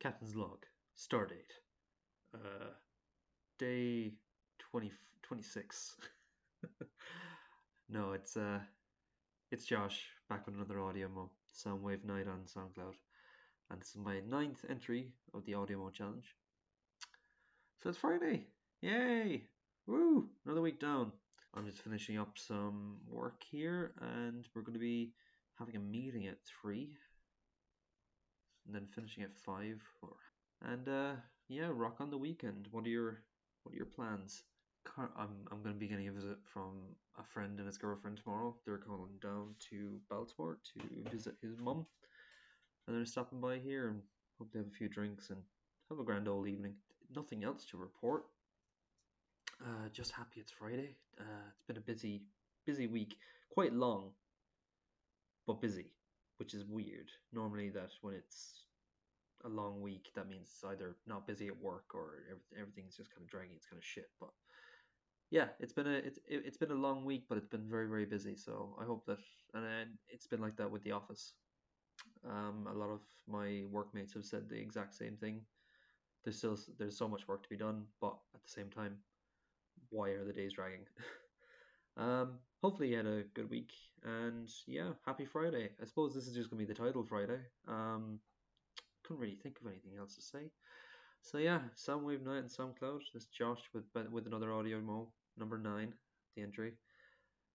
Captain's log. Stardate. Uh, day 20, 26. no, it's uh, it's Josh back with another AudioMo Soundwave Night on SoundCloud, and this is my ninth entry of the AudioMo challenge. So it's Friday, yay! Woo! Another week down. I'm just finishing up some work here, and we're going to be having a meeting at three, and then finishing at five. Or, and uh, yeah, rock on the weekend. What are your what are your plans? I'm I'm going to be getting a visit from a friend and his girlfriend tomorrow. They're going down to Baltimore to visit his mum, and they're stopping by here and hope to have a few drinks and have a grand old evening. Nothing else to report. Uh, just happy it's Friday. Uh, it's been a busy, busy week. Quite long, but busy, which is weird. Normally, that when it's a long week, that means it's either not busy at work or everything's just kind of dragging. It's kind of shit. But yeah, it's been a it's it's been a long week, but it's been very very busy. So I hope that and it's been like that with the office. Um, a lot of my workmates have said the exact same thing. There's still there's so much work to be done, but at the same time, why are the days dragging? um, hopefully you had a good week, and yeah, happy Friday. I suppose this is just gonna be the title Friday. Um, couldn't really think of anything else to say. So yeah, some Soundwave Night and some SoundCloud. This Josh with with another AudioMo number nine, the entry,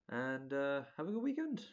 and uh, have a good weekend.